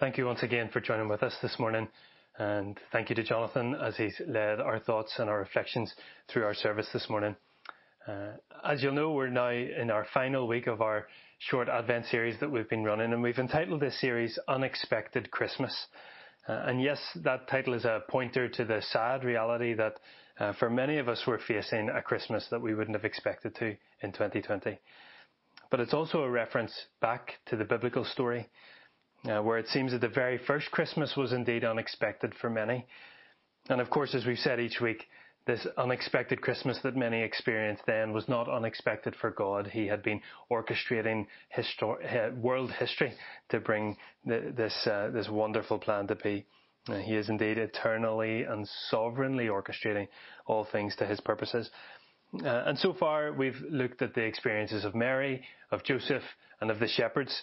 Thank you once again for joining with us this morning. And thank you to Jonathan as he's led our thoughts and our reflections through our service this morning. Uh, as you'll know, we're now in our final week of our short Advent series that we've been running, and we've entitled this series Unexpected Christmas. Uh, and yes, that title is a pointer to the sad reality that uh, for many of us we're facing a Christmas that we wouldn't have expected to in 2020. But it's also a reference back to the biblical story uh, where it seems that the very first Christmas was indeed unexpected for many. And of course, as we've said each week, this unexpected Christmas that many experienced then was not unexpected for God. He had been orchestrating histor- world history to bring the, this, uh, this wonderful plan to be. Uh, he is indeed eternally and sovereignly orchestrating all things to his purposes. Uh, and so far, we've looked at the experiences of Mary, of Joseph, and of the shepherds.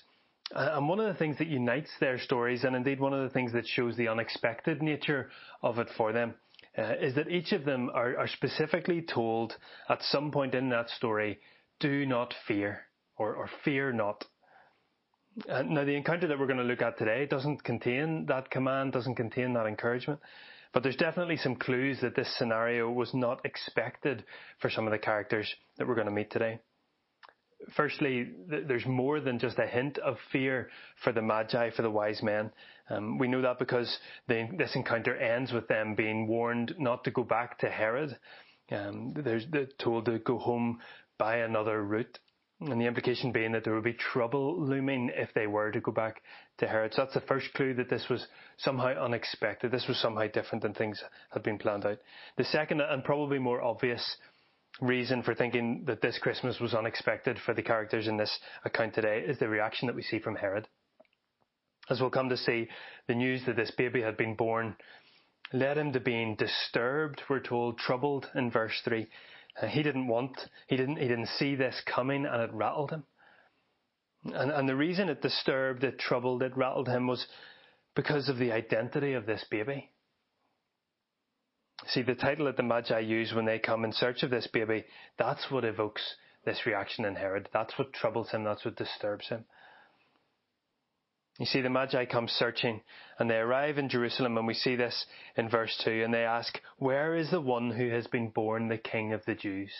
Uh, and one of the things that unites their stories, and indeed one of the things that shows the unexpected nature of it for them, uh, is that each of them are, are, specifically told at some point in that story, do not fear, or, or fear not. Uh, now, the encounter that we're going to look at today doesn't contain that command, doesn't contain that encouragement, but there's definitely some clues that this scenario was not expected for some of the characters that we're going to meet today firstly, there's more than just a hint of fear for the Magi, for the wise men. Um, we know that because they, this encounter ends with them being warned not to go back to Herod. Um, they're told to go home by another route. And the implication being that there would be trouble looming if they were to go back to Herod. So that's the first clue that this was somehow unexpected. This was somehow different than things had been planned out. The second and probably more obvious reason for thinking that this Christmas was unexpected for the characters in this account today is the reaction that we see from Herod. As we'll come to see, the news that this baby had been born led him to being disturbed, we're told, troubled in verse 3. Uh, he didn't want, he didn't, he didn't see this coming and it rattled him. And, and the reason it disturbed, it troubled, it rattled him was because of the identity of this baby. See, the title that the Magi use when they come in search of this baby, that's what evokes this reaction in Herod. That's what troubles him. That's what disturbs him. You see, the Magi come searching and they arrive in Jerusalem and we see this in verse 2 and they ask, where is the one who has been born the King of the Jews?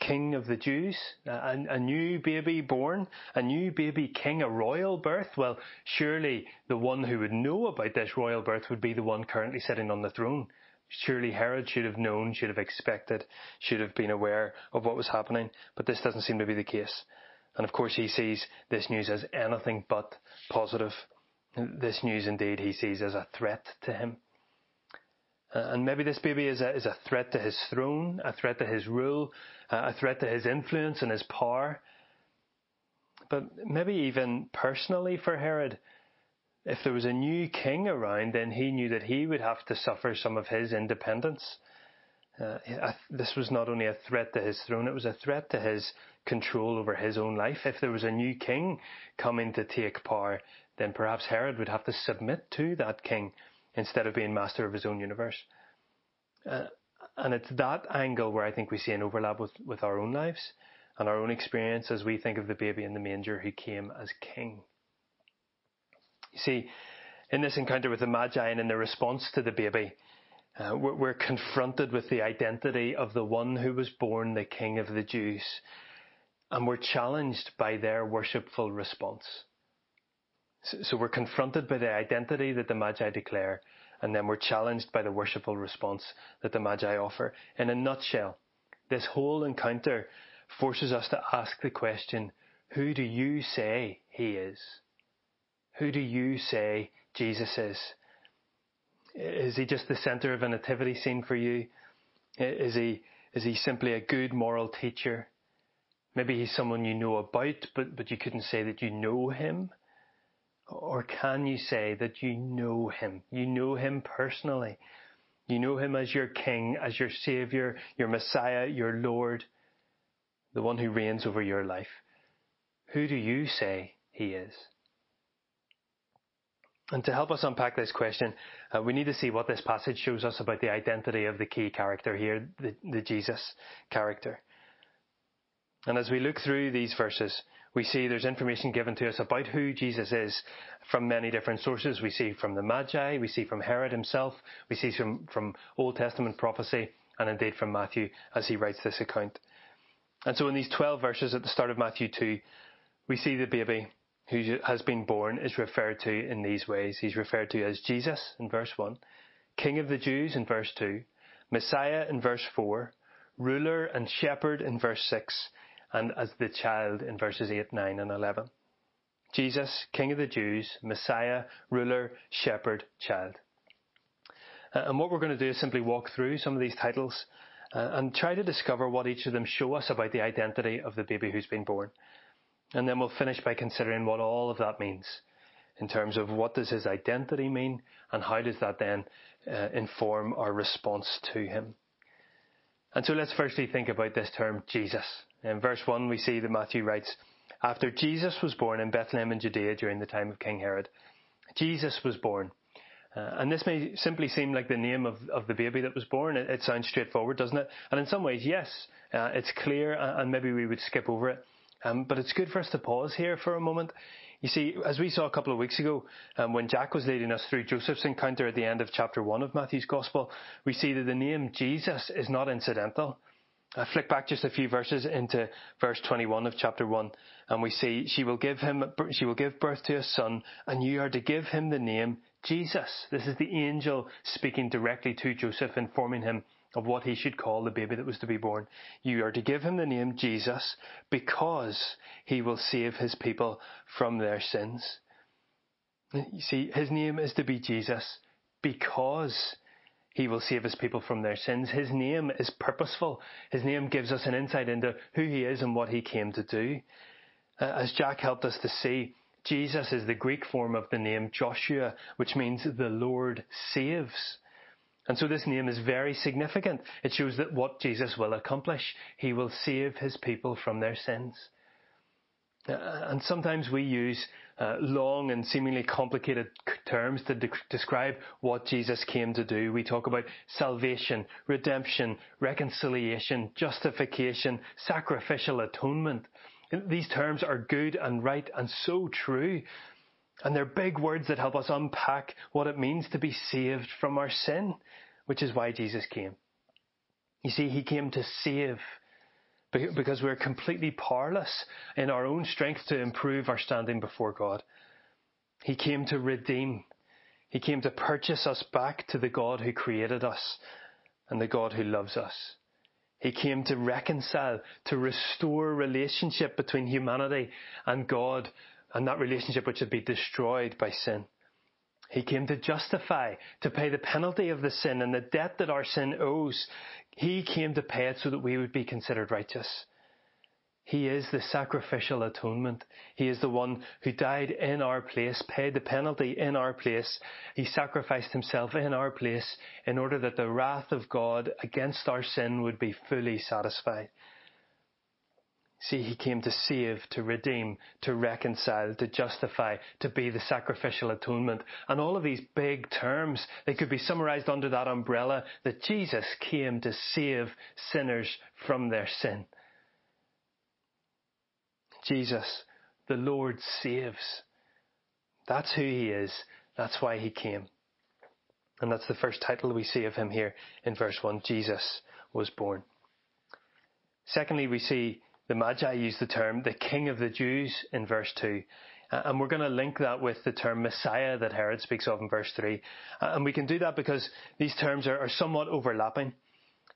King of the Jews, a, a, new baby born, a new baby king, a royal birth? Well, surely the one who would know about this royal birth would be the one currently sitting on the throne. Surely Herod should have known, should have expected, should have been aware of what was happening, but this doesn't seem to be the case. And of course, he sees this news as anything but positive. This news, indeed, he sees as a threat to him. Uh, and maybe this baby is a, is a threat to his throne, a threat to his rule, uh, a threat to his influence and his power. But maybe even personally for Herod, if there was a new king around, then he knew that he would have to suffer some of his independence. Uh, this was not only a threat to his throne, it was a threat to his control over his own life. If there was a new king coming to take power, then perhaps Herod would have to submit to that king instead of being master of his own universe. Uh, and it's that angle where I think we see an overlap with, with our own lives and our own experience as we think of the baby in the manger who came as king. You see, in this encounter with the Magi and in the response to the baby, uh, we're, we're confronted with the identity of the one who was born the King of the Jews, and we're challenged by their worshipful response. So we're confronted by the identity that the Magi declare, and then we're challenged by the worshipful response that the Magi offer. In a nutshell, this whole encounter forces us to ask the question, who do you say he is? Who do you say Jesus is? Is he just the center of a nativity scene for you? Is he, is he simply a good moral teacher? Maybe he's someone you know about, but, but you couldn't say that you know him. Or can you say that you know him? You know him personally. You know him as your king, as your savior, your messiah, your lord, the one who reigns over your life. Who do you say he is? And to help us unpack this question, uh, we need to see what this passage shows us about the identity of the key character here, the, the Jesus character. And as we look through these verses, we see there's information given to us about who Jesus is from many different sources. We see from the Magi, we see from Herod himself, we see from, from Old Testament prophecy, and indeed from Matthew as he writes this account. And so in these 12 verses at the start of Matthew 2, we see the baby who has been born is referred to in these ways. He's referred to as Jesus in verse 1, King of the Jews in verse 2, Messiah in verse 4, ruler and shepherd in verse 6, and as the child in verses 8, 9, and 11. Jesus, King of the Jews, Messiah, ruler, shepherd, child. Uh, and what we're going to do is simply walk through some of these titles uh, and try to discover what each of them show us about the identity of the baby who's been born. And then we'll finish by considering what all of that means in terms of what does his identity mean and how does that then uh, inform our response to him. And so let's firstly think about this term Jesus. In verse 1 we see that Matthew writes, After Jesus was born in Bethlehem in Judea during the time of King Herod, Jesus was born. Uh, and this may simply seem like the name of, of the baby that was born. It, it sounds straightforward, doesn't it? And in some ways, yes, uh, it's clear and maybe we would skip over it. Um, but it's good for us to pause here for a moment. You see, as we saw a couple of weeks ago, um, when Jack was leading us through Joseph's encounter at the end of chapter 1 of Matthew's Gospel, we see that the name Jesus is not incidental. I flick back just a few verses into verse 21 of chapter 1, and we see, she will give him, she will give birth to a son, and you are to give him the name Jesus. This is the angel speaking directly to Joseph, informing him of what he should call the baby that was to be born. You are to give him the name Jesus because he will save his people from their sins. You see, his name is to be Jesus because he will save his people from their sins. His name is purposeful. His name gives us an insight into who he is and what he came to do. Uh, as Jack helped us to see, Jesus is the Greek form of the name Joshua, which means the Lord saves. And so this name is very significant. It shows that what Jesus will accomplish, he will save his people from their sins. Uh, and sometimes we use uh, long and seemingly complicated terms to de- describe what Jesus came to do. We talk about salvation, redemption, reconciliation, justification, sacrificial atonement. These terms are good and right and so true. And they're big words that help us unpack what it means to be saved from our sin, which is why Jesus came. You see, He came to save because we're completely powerless in our own strength to improve our standing before God. He came to redeem. He came to purchase us back to the God who created us and the God who loves us. He came to reconcile, to restore relationship between humanity and God and that relationship which had been destroyed by sin. He came to justify, to pay the penalty of the sin and the debt that our sin owes. He came to pay it so that we would be considered righteous. He is the sacrificial atonement. He is the one who died in our place, paid the penalty in our place. He sacrificed himself in our place in order that the wrath of God against our sin would be fully satisfied. See, he came to save, to redeem, to reconcile, to justify, to be the sacrificial atonement. And all of these big terms, they could be summarized under that umbrella that Jesus came to save sinners from their sin. Jesus, the Lord saves. That's who he is. That's why he came. And that's the first title we see of him here in verse 1. Jesus was born. Secondly, we see the Magi use the term the King of the Jews in verse 2. And we're going to link that with the term Messiah that Herod speaks of in verse 3. And we can do that because these terms are, are somewhat overlapping.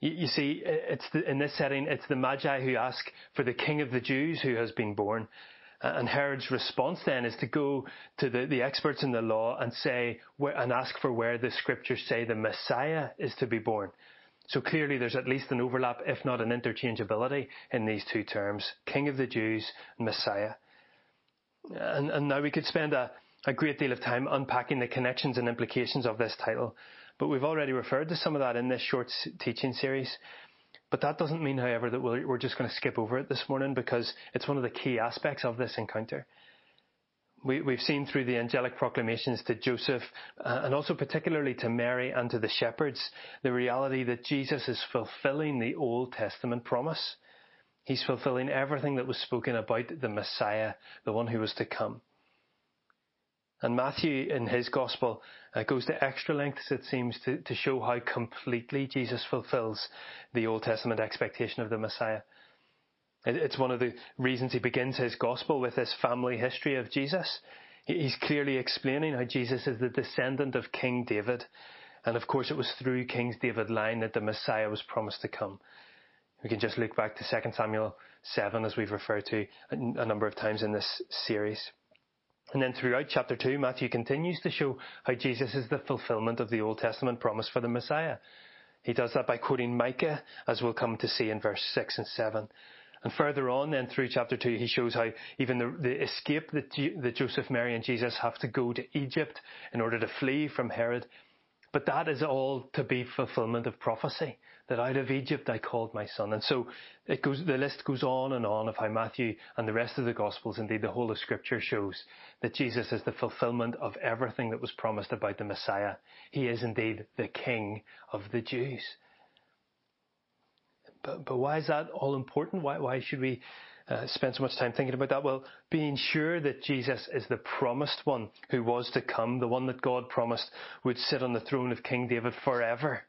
You, you see, it's the, in this setting, it's the Magi who ask for the King of the Jews who has been born. And Herod's response then is to go to the, the experts in the law and say, and ask for where the scriptures say the Messiah is to be born. So clearly there's at least an overlap, if not an interchangeability in these two terms, King of the Jews and Messiah. And, and now we could spend a, a great deal of time unpacking the connections and implications of this title. But we've already referred to some of that in this short teaching series. But that doesn't mean, however, that we're just going to skip over it this morning because it's one of the key aspects of this encounter. We, have seen through the angelic proclamations to Joseph uh, and also particularly to Mary and to the shepherds the reality that Jesus is fulfilling the Old Testament promise. He's fulfilling everything that was spoken about the Messiah, the one who was to come. And Matthew, in his gospel, uh, goes to extra lengths, it seems, to, to show how completely Jesus fulfills the Old Testament expectation of the Messiah. It's one of the reasons he begins his gospel with this family history of Jesus. He's clearly explaining how Jesus is the descendant of King David. And of course, it was through King David's line that the Messiah was promised to come. We can just look back to 2 Samuel 7, as we've referred to a number of times in this series. And then throughout chapter 2, Matthew continues to show how Jesus is the fulfillment of the Old Testament promise for the Messiah. He does that by quoting Micah, as we'll come to see in verse 6 and 7. And further on, then through chapter 2, he shows how even the, the escape that, that Joseph, Mary, and Jesus have to go to Egypt in order to flee from Herod. But that is all to be fulfillment of prophecy that out of Egypt I called my son. And so it goes, the list goes on and on of how Matthew and the rest of the Gospels, indeed the whole of Scripture shows that Jesus is the fulfillment of everything that was promised about the Messiah. He is indeed the King of the Jews. But, why is that all important? Why, why should we uh, spend so much time thinking about that? Well, being sure that Jesus is the promised one who was to come, the one that God promised would sit on the throne of King David forever.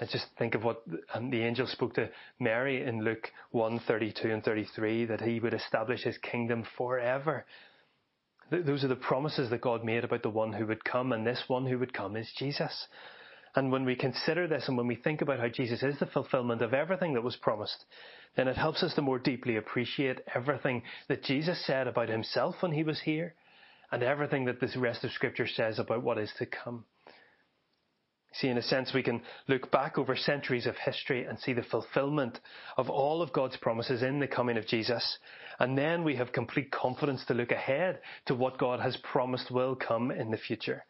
Let's just think of what the angel spoke to Mary in Luke 1 32 and 33 that he would establish his kingdom forever. those are the promises that God made about the one who would come, and this one who would come is Jesus. And when we consider this and when we think about how Jesus is the fulfillment of everything that was promised, then it helps us to more deeply appreciate everything that Jesus said about himself when he was here and everything that this rest of Scripture says about what is to come. See, in a sense, we can look back over centuries of history and see the fulfillment of all of God's promises in the coming of Jesus. And then we have complete confidence to look ahead to what God has promised will come in the future.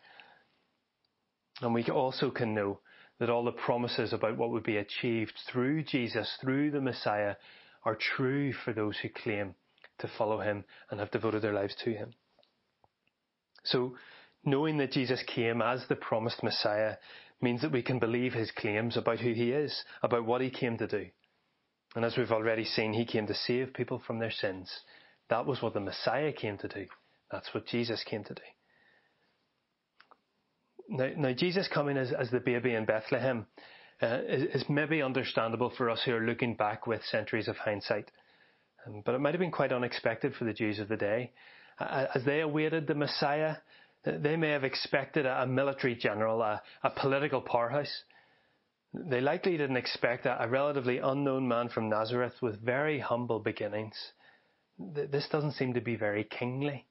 And we also can know that all the promises about what would be achieved through Jesus, through the Messiah, are true for those who claim to follow him and have devoted their lives to him. So, knowing that Jesus came as the promised Messiah means that we can believe his claims about who he is, about what he came to do. And as we've already seen, he came to save people from their sins. That was what the Messiah came to do. That's what Jesus came to do. Now, now Jesus coming as, as the baby in Bethlehem uh, is, is, maybe understandable for us who are looking back with centuries of hindsight. Um, but it might have been quite unexpected for the Jews of the day. Uh, as they awaited the Messiah, they may have expected a, military general, a, a, political powerhouse. They likely didn't expect a, a relatively unknown man from Nazareth with very humble beginnings. This doesn't seem to be very kingly.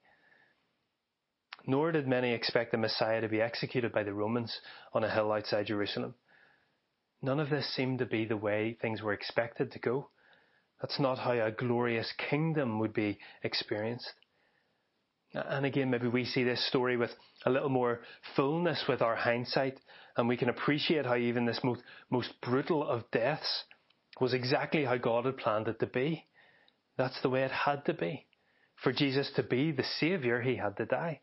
Nor did many expect the Messiah to be executed by the Romans on a hill outside Jerusalem. None of this seemed to be the way things were expected to go. That's not how a glorious kingdom would be experienced. And again, maybe we see this story with a little more fullness with our hindsight, and we can appreciate how even this most, most brutal of deaths was exactly how God had planned it to be. That's the way it had to be. For Jesus to be the Saviour, he had to die.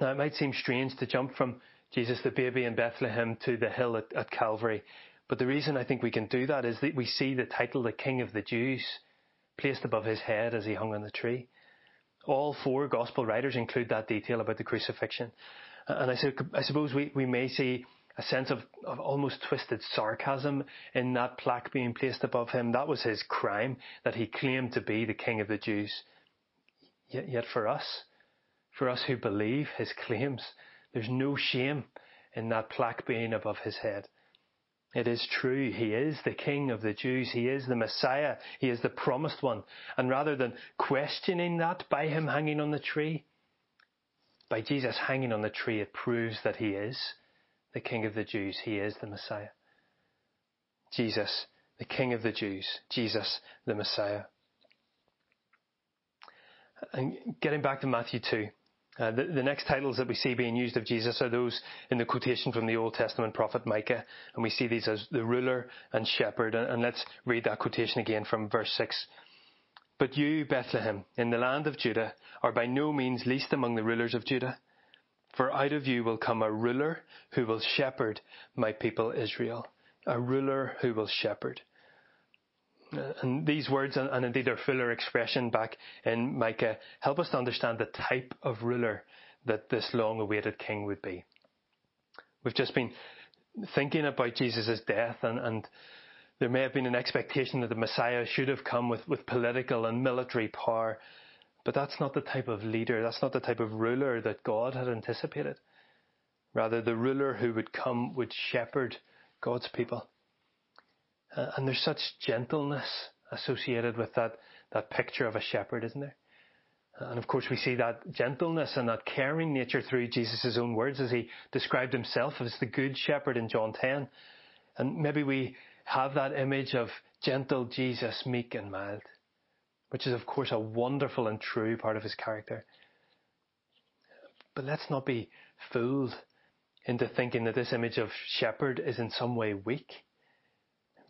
Now, it might seem strange to jump from Jesus the baby in Bethlehem to the hill at, at Calvary, but the reason I think we can do that is that we see the title, the King of the Jews, placed above his head as he hung on the tree. All four gospel writers include that detail about the crucifixion. And I, I suppose we, we may see a sense of, of almost twisted sarcasm in that plaque being placed above him. That was his crime, that he claimed to be the king of the Jews. Yet, yet for us, for us who believe his claims, there's no shame in that plaque being above his head. It is true. He is the King of the Jews. He is the Messiah. He is the promised one. And rather than questioning that by him hanging on the tree, by Jesus hanging on the tree, it proves that he is the King of the Jews. He is the Messiah. Jesus, the King of the Jews. Jesus, the Messiah. And getting back to Matthew 2. Uh, the, the, next titles that we see being used of Jesus are those in the quotation from the Old Testament prophet Micah, and we see these as the ruler and shepherd. And, and let's read that quotation again from verse 6. But you, Bethlehem, in the land of Judah, are by no means least among the rulers of Judah. For out of you will come a ruler who will shepherd my people Israel. A ruler who will shepherd. Uh, and these words, and indeed their fuller expression back in Micah, help us to understand the type of ruler that this long awaited king would be. We've just been thinking about Jesus' death, and, and there may have been an expectation that the Messiah should have come with, with political and military power, but that's not the type of leader, that's not the type of ruler that God had anticipated. Rather, the ruler who would come would shepherd God's people. Uh, and there's such gentleness associated with that, that picture of a shepherd, isn't there? And of course, we see that gentleness and that caring nature through Jesus' own words as he described himself as the good shepherd in John 10. And maybe we have that image of gentle Jesus, meek and mild, which is, of course, a wonderful and true part of his character. But let's not be fooled into thinking that this image of shepherd is in some way weak.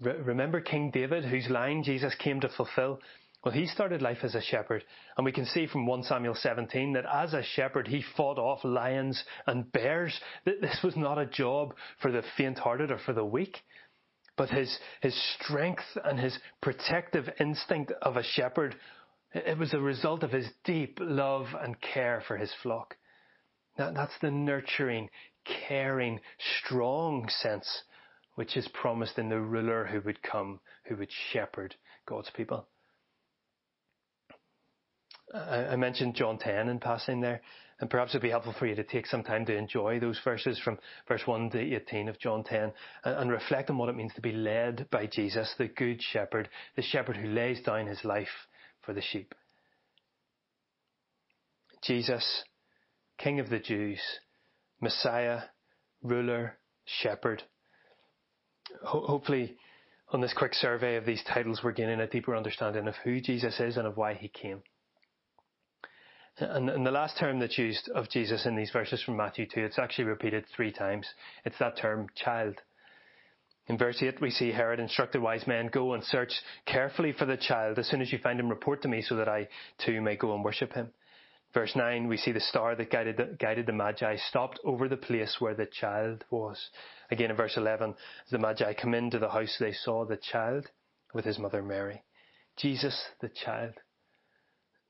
Re- remember King David, whose line Jesus came to fulfill? Well, he started life as a shepherd, and we can see from 1 Samuel 17 that as a shepherd he fought off lions and bears. That This was not a job for the faint-hearted or for the weak, but his, his strength and his protective instinct of a shepherd, it was a result of his deep love and care for his flock. That, that's the nurturing, caring, strong sense which is promised in the ruler who would come, who would shepherd God's people. I mentioned John 10 in passing there, and perhaps it'd be helpful for you to take some time to enjoy those verses from verse 1 to 18 of John 10 and, reflect on what it means to be led by Jesus, the good shepherd, the shepherd who lays down his life for the sheep. Jesus, King of the Jews, Messiah, ruler, shepherd. Ho- hopefully, on this quick survey of these titles, we're gaining a deeper understanding of who Jesus is and of why he came. And, and, the last term that's used of Jesus in these verses from Matthew 2, it's actually repeated three times. It's that term, child. In verse 8, we see Herod instructed wise men, Go and search carefully for the child. As soon as you find him, report to me so that I too may go and worship him. Verse 9, we see the star that guided the, guided the Magi stopped over the place where the child was. Again in verse 11, as the Magi come into the house, they saw the child with his mother Mary. Jesus, the child.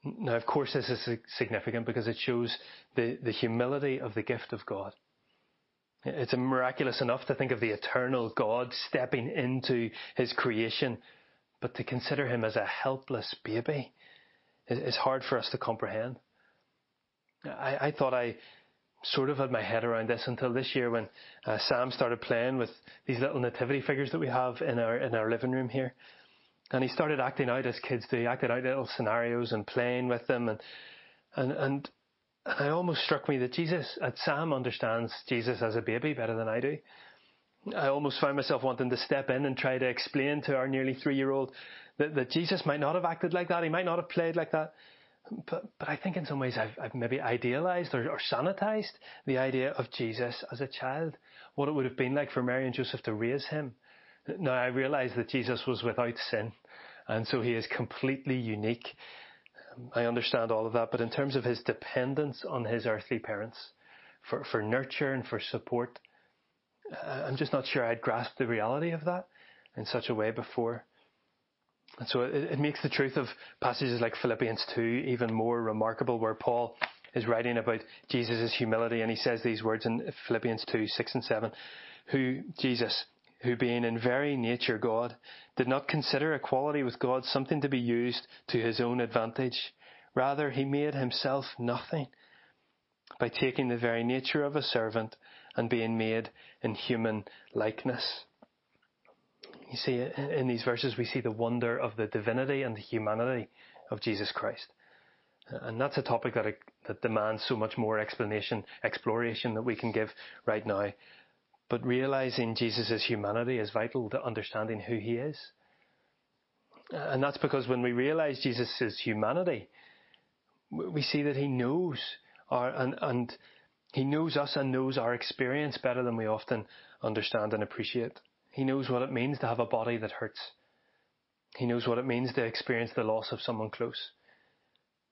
Now, of course, this is significant because it shows the, the humility of the gift of God. It's miraculous enough to think of the eternal God stepping into his creation, but to consider him as a helpless baby is hard for us to comprehend. I, I thought I sort of had my head around this until this year when uh, Sam started playing with these little nativity figures that we have in our in our living room here. And he started acting out as kids do. Acted out little scenarios and playing with them. And, and, and it almost struck me that Jesus, that Sam understands Jesus as a baby better than I do. I almost found myself wanting to step in and try to explain to our nearly three year old that, that Jesus might not have acted like that. He might not have played like that. But, but I think in some ways I've, I've maybe idealized or, or sanitized the idea of Jesus as a child, what it would have been like for Mary and Joseph to raise him. Now I realize that Jesus was without sin. And so he is completely unique. I understand all of that, but in terms of his dependence on his earthly parents for, for nurture and for support, I'm just not sure I'd grasped the reality of that in such a way before. And so it, it makes the truth of passages like Philippians 2 even more remarkable, where Paul is writing about Jesus' humility, and he says these words in Philippians 2 6 and 7 who, Jesus, who being in very nature God, did not consider equality with God something to be used to his own advantage. Rather, he made himself nothing by taking the very nature of a servant and being made in human likeness. You see, in these verses, we see the wonder of the divinity and the humanity of Jesus Christ. And that's a topic that, that demands so much more explanation, exploration that we can give right now. But realizing Jesus' humanity is vital to understanding who he is. And that's because when we realize Jesus' humanity, we see that he knows our, and, and he knows us and knows our experience better than we often understand and appreciate. He knows what it means to have a body that hurts. He knows what it means to experience the loss of someone close.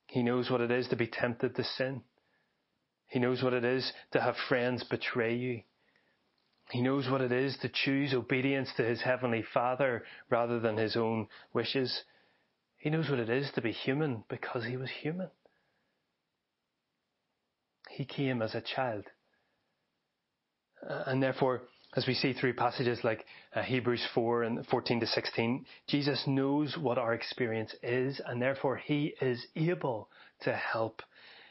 He knows what it is to be tempted to sin. He knows what it is to have friends betray you. He knows what it is to choose obedience to his heavenly Father rather than his own wishes. He knows what it is to be human because he was human. He came as a child. And therefore, as we see through passages like uh, Hebrews 4 and 14 to 16, Jesus knows what our experience is, and therefore he is able to help.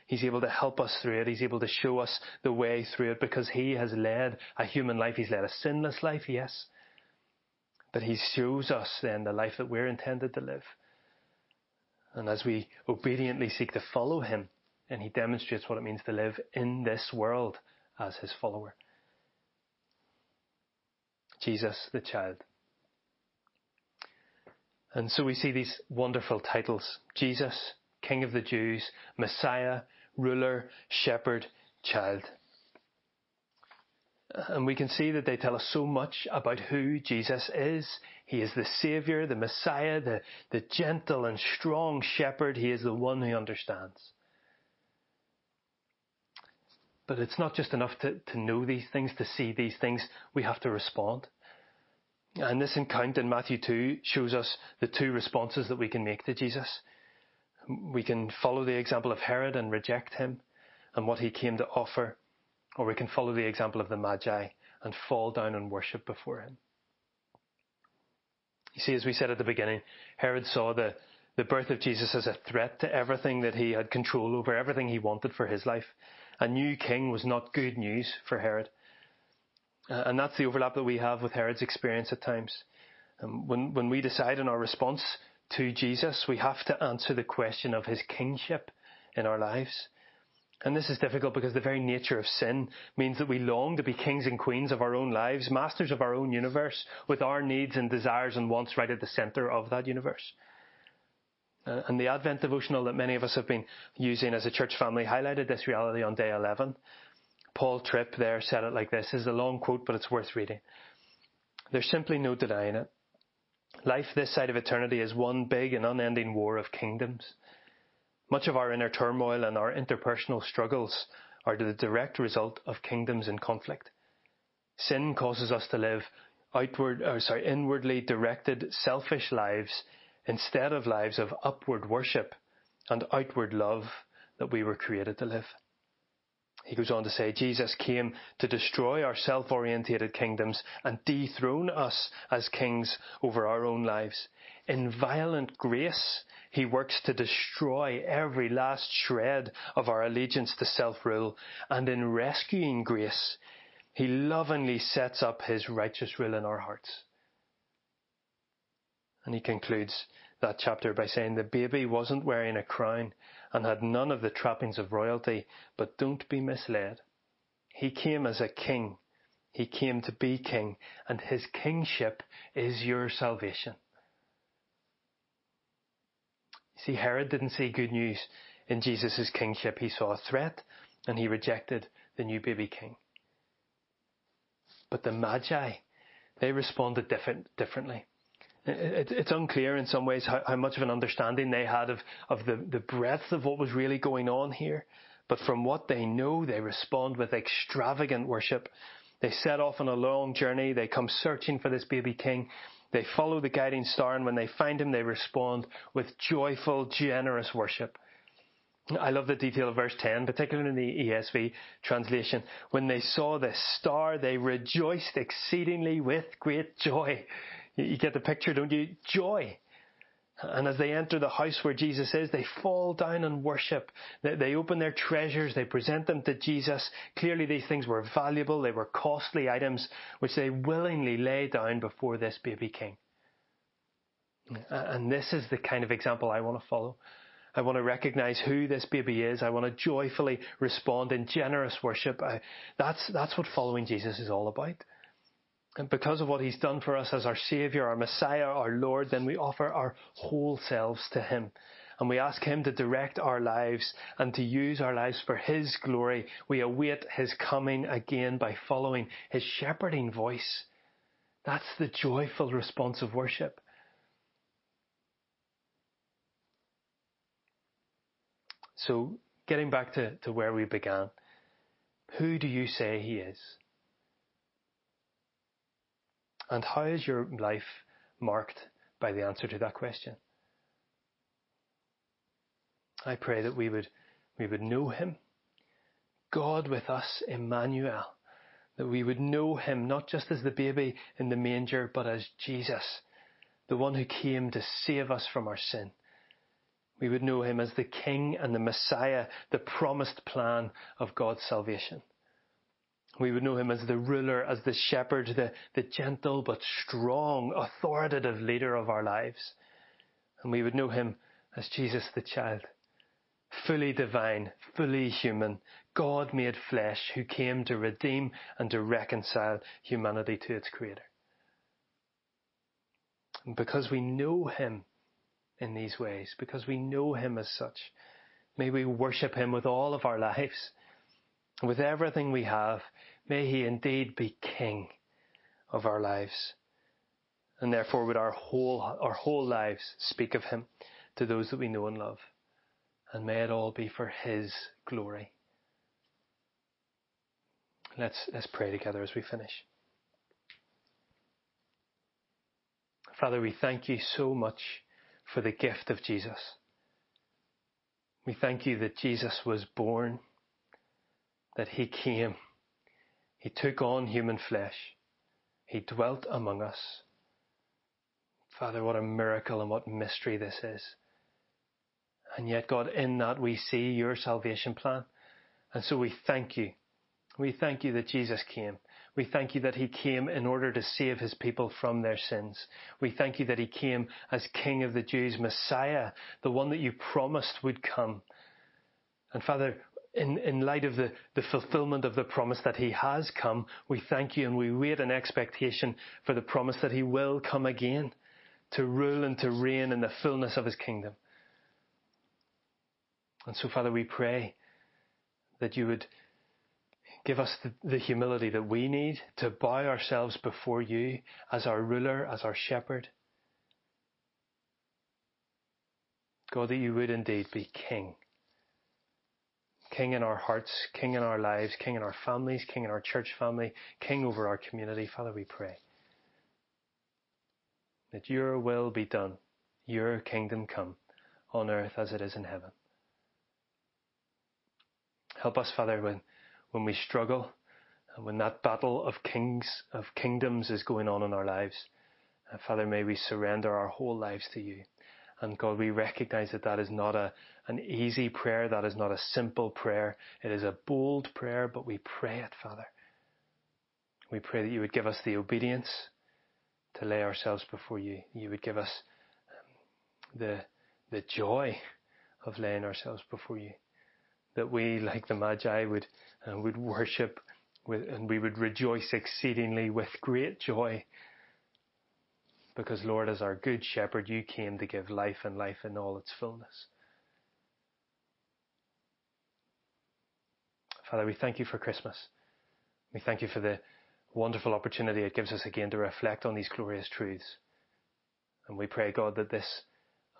He's able to help us through it. He's able to show us the way through it because he has led a human life. He's led a sinless life, yes. But he shows us then the life that we're intended to live. And as we obediently seek to follow him, and he demonstrates what it means to live in this world as his follower. Jesus the child. And so we see these wonderful titles Jesus, King of the Jews, Messiah, Ruler, Shepherd, Child. And we can see that they tell us so much about who Jesus is. He is the Saviour, the Messiah, the, the gentle and strong shepherd. He is the one who understands. But it's not just enough to, to know these things, to see these things. We have to respond. And this encounter in Matthew 2 shows us the two responses that we can make to Jesus. We can follow the example of Herod and reject him and what he came to offer, or we can follow the example of the Magi and fall down and worship before him. You see, as we said at the beginning, Herod saw the, the birth of Jesus as a threat to everything that he had control over, everything he wanted for his life. A new king was not good news for Herod. Uh, and that's the overlap that we have with Herod's experience at times. Um, when, when we decide on our response to Jesus, we have to answer the question of his kingship in our lives. And this is difficult because the very nature of sin means that we long to be kings and queens of our own lives, masters of our own universe, with our needs and desires and wants right at the centre of that universe. Uh, and the Advent devotional that many of us have been using as a church family highlighted this reality on day 11. Paul Tripp there said it like this. This is a long quote, but it's worth reading. There's simply no denying it. Life this side of eternity is one big and unending war of kingdoms. Much of our inner turmoil and our interpersonal struggles are the direct result of kingdoms in conflict. Sin causes us to live outward, or sorry, inwardly directed, selfish lives instead of lives of upward worship and outward love that we were created to live. He goes on to say, Jesus came to destroy our self orientated kingdoms and dethrone us as kings over our own lives. In violent grace, he works to destroy every last shred of our allegiance to self rule. And in rescuing grace, he lovingly sets up his righteous rule in our hearts. And he concludes that chapter by saying the baby wasn't wearing a crown and had none of the trappings of royalty, but don't be misled. He came as a king. He came to be king, and his kingship is your salvation. See, Herod didn't see good news in Jesus' kingship. He saw a threat, and he rejected the new baby king. But the Magi, they responded different, differently it's unclear in some ways how, how, much of an understanding they had of, of the, the breadth of what was really going on here. But from what they know, they respond with extravagant worship. They set off on a long journey. They come searching for this baby king. They follow the guiding star, and when they find him, they respond with joyful, generous worship. I love the detail of verse 10, particularly in the ESV translation. When they saw this star, they rejoiced exceedingly with great joy. You get the picture, don't you? Joy. And as they enter the house where Jesus is, they fall down and worship. They open their treasures, they present them to Jesus. Clearly, these things were valuable, they were costly items which they willingly lay down before this baby king. And this is the kind of example I want to follow. I want to recognize who this baby is. I want to joyfully respond in generous worship. I, that's, that's what following Jesus is all about. Because of what he's done for us as our Saviour, our Messiah, our Lord, then we offer our whole selves to him. And we ask him to direct our lives and to use our lives for his glory. We await his coming again by following his shepherding voice. That's the joyful response of worship. So, getting back to, to where we began, who do you say he is? And how is your life marked by the answer to that question? I pray that we would, we would know Him, God with us, Emmanuel, that we would know Him not just as the baby in the manger, but as Jesus, the one who came to save us from our sin. We would know Him as the King and the Messiah, the promised plan of God's salvation. We would know him as the ruler, as the shepherd, the, the gentle but strong, authoritative leader of our lives. And we would know him as Jesus the child, fully divine, fully human, God made flesh who came to redeem and to reconcile humanity to its creator. And because we know him in these ways, because we know him as such, may we worship him with all of our lives with everything we have, may He indeed be King of our lives. And therefore would our whole, our whole lives speak of Him to those that we know and love. And may it all be for His glory. Let's, let's pray together as we finish. Father, we thank you so much for the gift of Jesus. We thank you that Jesus was born that he came. He took on human flesh. He dwelt among us. Father, what a miracle and what mystery this is. And yet, God, in that we see your salvation plan. And so we thank you. We thank you that Jesus came. We thank you that he came in order to save his people from their sins. We thank you that he came as King of the Jews, Messiah, the one that you promised would come. And Father, in, light of the, fulfillment of the promise that He has come, we thank you and we wait in expectation for the promise that He will come again to rule and to reign in the fullness of His kingdom. And so, Father, we pray that you would give us the humility that we need to bow ourselves before you as our ruler, as our shepherd. God, that you would indeed be King King in our hearts, King in our lives, King in our families, King in our church family, King over our community. Father, we pray that your will be done, your kingdom come on earth as it is in heaven. Help us, Father, when, when we struggle and when that battle of kings, of kingdoms is going on in our lives. Uh, Father, may we surrender our whole lives to you. And God, we recognize that that is not a, an easy prayer. That is not a simple prayer. It is a bold prayer, but we pray it, Father. We pray that you would give us the obedience to lay ourselves before you. You would give us um, the, the joy of laying ourselves before you. That we, like the Magi, would, uh, would worship with, and we would rejoice exceedingly with great joy because, Lord, as our good shepherd, you came to give life and life in all its fullness. Father, we thank you for Christmas. We thank you for the wonderful opportunity it gives us again to reflect on these glorious truths. And we pray, God, that this,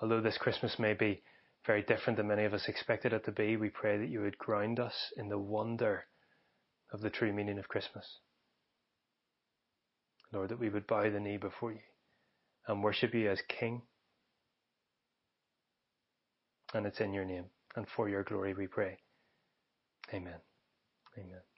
although this Christmas may be very different than many of us expected it to be, we pray that you would ground us in the wonder of the true meaning of Christmas. Lord, that we would bow the knee before you and worship you as King. And it's in your name and for your glory we pray. Amen. Amen.